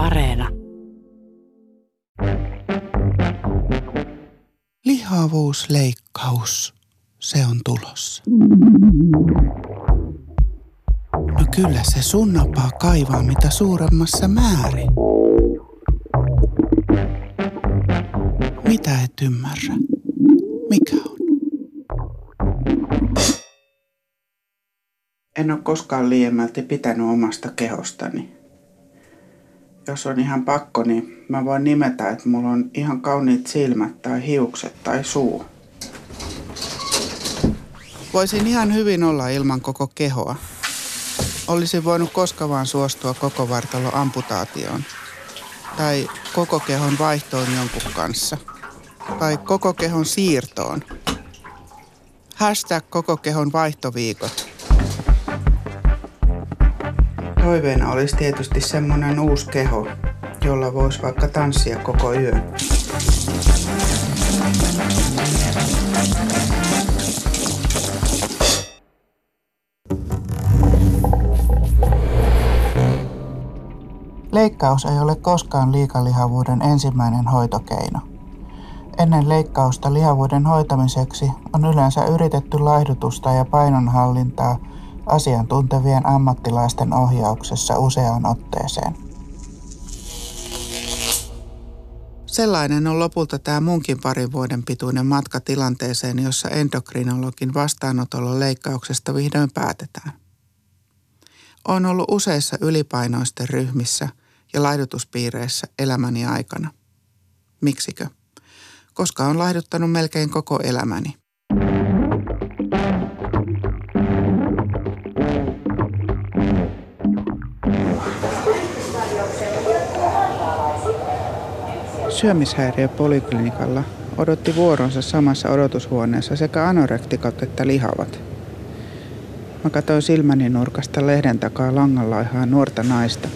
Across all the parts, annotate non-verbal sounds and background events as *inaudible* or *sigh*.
Areena. Lihavuusleikkaus, se on tulossa. No kyllä se sun napaa kaivaa mitä suuremmassa määrin. Mitä et ymmärrä? Mikä on? En ole koskaan liiemmälti pitänyt omasta kehostani. Jos on ihan pakko, niin mä voin nimetä, että mulla on ihan kauniit silmät tai hiukset tai suu. Voisin ihan hyvin olla ilman koko kehoa. Olisin voinut koska vaan suostua koko vartalo amputaatioon. Tai koko kehon vaihtoon jonkun kanssa. Tai koko kehon siirtoon. Hashtag koko kehon vaihtoviikot. Toiveena olisi tietysti semmoinen uusi keho, jolla voisi vaikka tanssia koko yön. Leikkaus ei ole koskaan liikalihavuuden ensimmäinen hoitokeino. Ennen leikkausta lihavuuden hoitamiseksi on yleensä yritetty laihdutusta ja painonhallintaa asiantuntevien ammattilaisten ohjauksessa useaan otteeseen. Sellainen on lopulta tämä munkin parin vuoden pituinen matka tilanteeseen, jossa endokrinologin vastaanotolla leikkauksesta vihdoin päätetään. Olen ollut useissa ylipainoisten ryhmissä ja laihdutuspiireissä elämäni aikana. Miksikö? Koska on laihduttanut melkein koko elämäni. Syömishäiriö poliklinikalla odotti vuoronsa samassa odotushuoneessa sekä anorektikot että lihavat. Mä katsoin silmäni nurkasta lehden takaa langanlaihaa nuorta naista.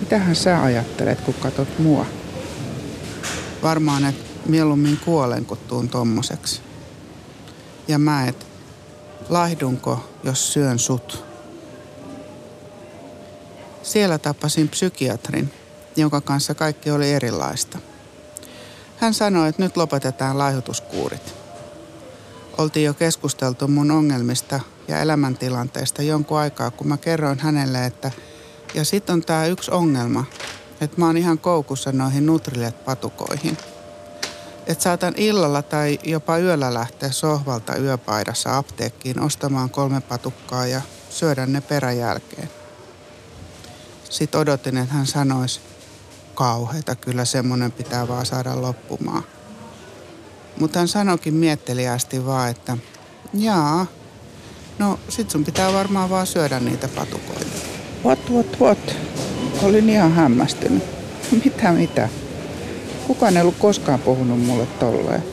Mitähän sä ajattelet, kun katot mua? Varmaan, että mieluummin kuolen, kun tuun tommoseksi. Ja mä et, laihdunko, jos syön sut? Siellä tapasin psykiatrin, jonka kanssa kaikki oli erilaista. Hän sanoi, että nyt lopetetaan laihutuskuurit. Oltiin jo keskusteltu mun ongelmista ja elämäntilanteesta jonkun aikaa, kun mä kerroin hänelle, että ja sitten on tämä yksi ongelma, että mä oon ihan koukussa noihin Nutrilet-patukoihin. Että saatan illalla tai jopa yöllä lähteä sohvalta yöpaidassa apteekkiin ostamaan kolme patukkaa ja syödä ne peräjälkeen. Sitten odotin, että hän sanoisi, kauheita, kyllä semmoinen pitää vaan saada loppumaan. Mutta hän sanoikin mietteliästi vaan, että jaa, no sit sun pitää varmaan vaan syödä niitä patukoita. What, what, what? Olin ihan hämmästynyt. *laughs* Mitä, mitä? Kukaan ei ollut koskaan puhunut mulle tolleen.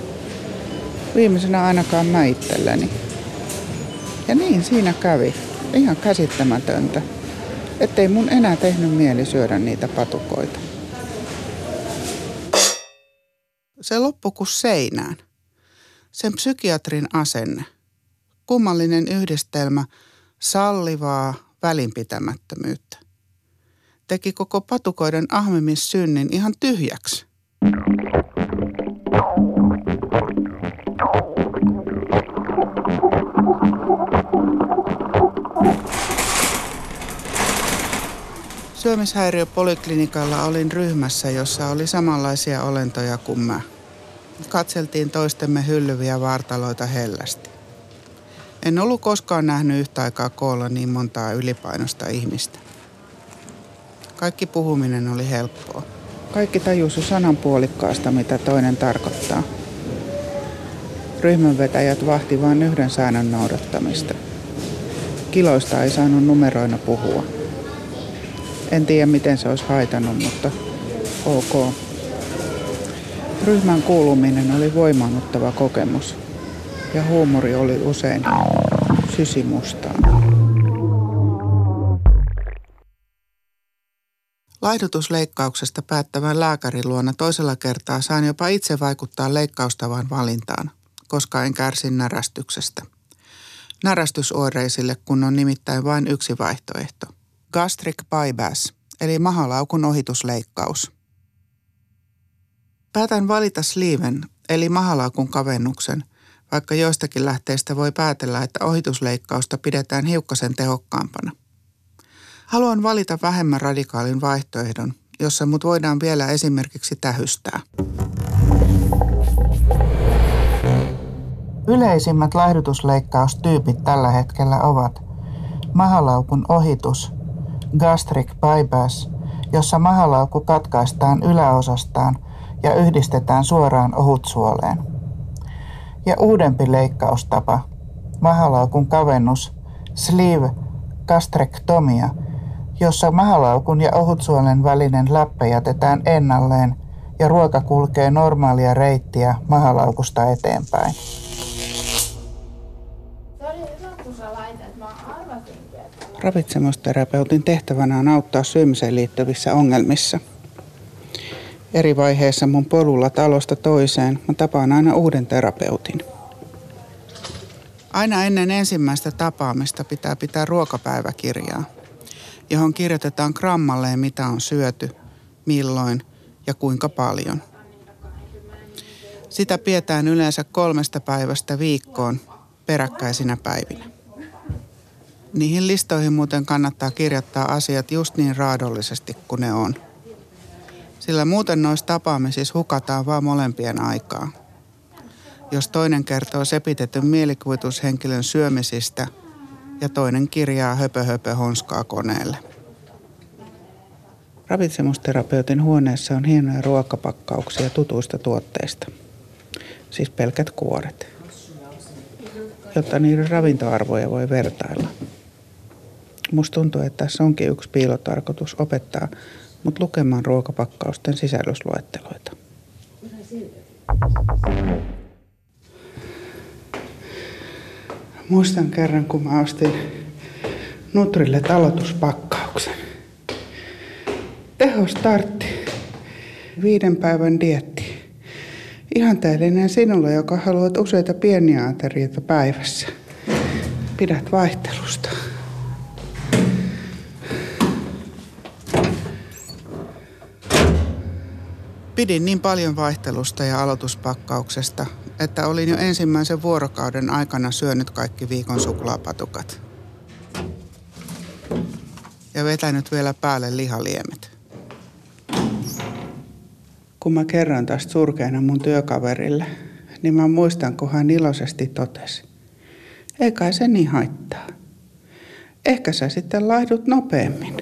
Viimeisenä ainakaan mä itselleni. Ja niin siinä kävi. Ihan käsittämätöntä. Ettei mun enää tehnyt mieli syödä niitä patukoita. Se loppui kuin seinään. Sen psykiatrin asenne. Kummallinen yhdistelmä sallivaa välinpitämättömyyttä. Teki koko patukoiden ahmimissynnin ihan tyhjäksi. Syömishäiriöpoliklinikalla olin ryhmässä, jossa oli samanlaisia olentoja kuin mä. Katseltiin toistemme hyllyviä vartaloita hellästi. En ollut koskaan nähnyt yhtä aikaa koolla niin montaa ylipainosta ihmistä. Kaikki puhuminen oli helppoa. Kaikki tajusi sanan puolikkaasta, mitä toinen tarkoittaa. Ryhmänvetäjät vahti vain yhden säännön noudattamista. Kiloista ei saanut numeroina puhua. En tiedä, miten se olisi haitannut, mutta ok. Ryhmän kuuluminen oli voimaannuttava kokemus ja huumori oli usein sysimustaa. Laihdutusleikkauksesta päättävän lääkärin luona toisella kertaa saan jopa itse vaikuttaa leikkaustavan valintaan, koska en kärsi närästyksestä. Närästysoireisille kun on nimittäin vain yksi vaihtoehto. Gastric bypass, eli mahalaukun ohitusleikkaus. Päätän valita sliiven, eli mahalaukun kavennuksen, vaikka joistakin lähteistä voi päätellä, että ohitusleikkausta pidetään hiukkasen tehokkaampana. Haluan valita vähemmän radikaalin vaihtoehdon, jossa mut voidaan vielä esimerkiksi tähystää. Yleisimmät laihdutusleikkaustyypit tällä hetkellä ovat mahalaukun ohitus, gastric bypass, jossa mahalaukku katkaistaan yläosastaan ja yhdistetään suoraan ohutsuoleen. Ja uudempi leikkaustapa, mahalaukun kavennus, sleeve gastrektomia, jossa mahalaukun ja ohutsuolen välinen läppä jätetään ennalleen ja ruoka kulkee normaalia reittiä mahalaukusta eteenpäin. Ravitsemusterapeutin tehtävänä on auttaa syömiseen liittyvissä ongelmissa. Eri vaiheessa mun polulla talosta toiseen mä tapaan aina uuden terapeutin. Aina ennen ensimmäistä tapaamista pitää pitää ruokapäiväkirjaa, johon kirjoitetaan grammalleen mitä on syöty, milloin ja kuinka paljon. Sitä pidetään yleensä kolmesta päivästä viikkoon peräkkäisinä päivinä. Niihin listoihin muuten kannattaa kirjoittaa asiat just niin raadollisesti kuin ne on. Sillä muuten noissa tapaamisissa hukataan vaan molempien aikaa. Jos toinen kertoo sepitetyn mielikuvitushenkilön syömisistä ja toinen kirjaa höpö höpö honskaa koneelle. Ravitsemusterapeutin huoneessa on hienoja ruokapakkauksia tutuista tuotteista. Siis pelkät kuoret, jotta niiden ravintoarvoja voi vertailla. Musta tuntuu, että tässä onkin yksi piilotarkoitus opettaa mut lukemaan ruokapakkausten sisällysluetteloita. Muistan kerran, kun mä ostin Nutrille aloituspakkauksen. Teho startti. Viiden päivän dietti. Ihanteellinen sinulle, joka haluat useita pieniä aterioita päivässä. Pidät vaihtelusta. Pidin niin paljon vaihtelusta ja aloituspakkauksesta, että olin jo ensimmäisen vuorokauden aikana syönyt kaikki viikon suklaapatukat. Ja vetänyt vielä päälle lihaliemet. Kun mä kerron tästä surkeena mun työkaverille, niin mä muistan, kun hän iloisesti totesi. Eikä se niin haittaa. Ehkä sä sitten laihdut nopeammin.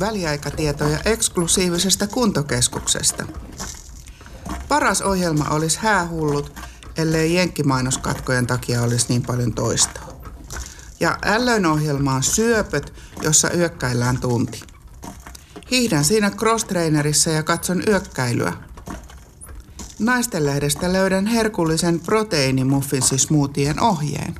Väliaikatietoja eksklusiivisesta kuntokeskuksesta. Paras ohjelma olisi häähullut, ellei jenkkimainoskatkojen takia olisi niin paljon toistoa. Ja ällön ohjelma on Syöpöt, jossa yökkäillään tunti. Hiihdän siinä crosstrainerissa ja katson yökkäilyä. Naistenlehdestä löydän herkullisen proteiinimuffinsismoothien ohjeen.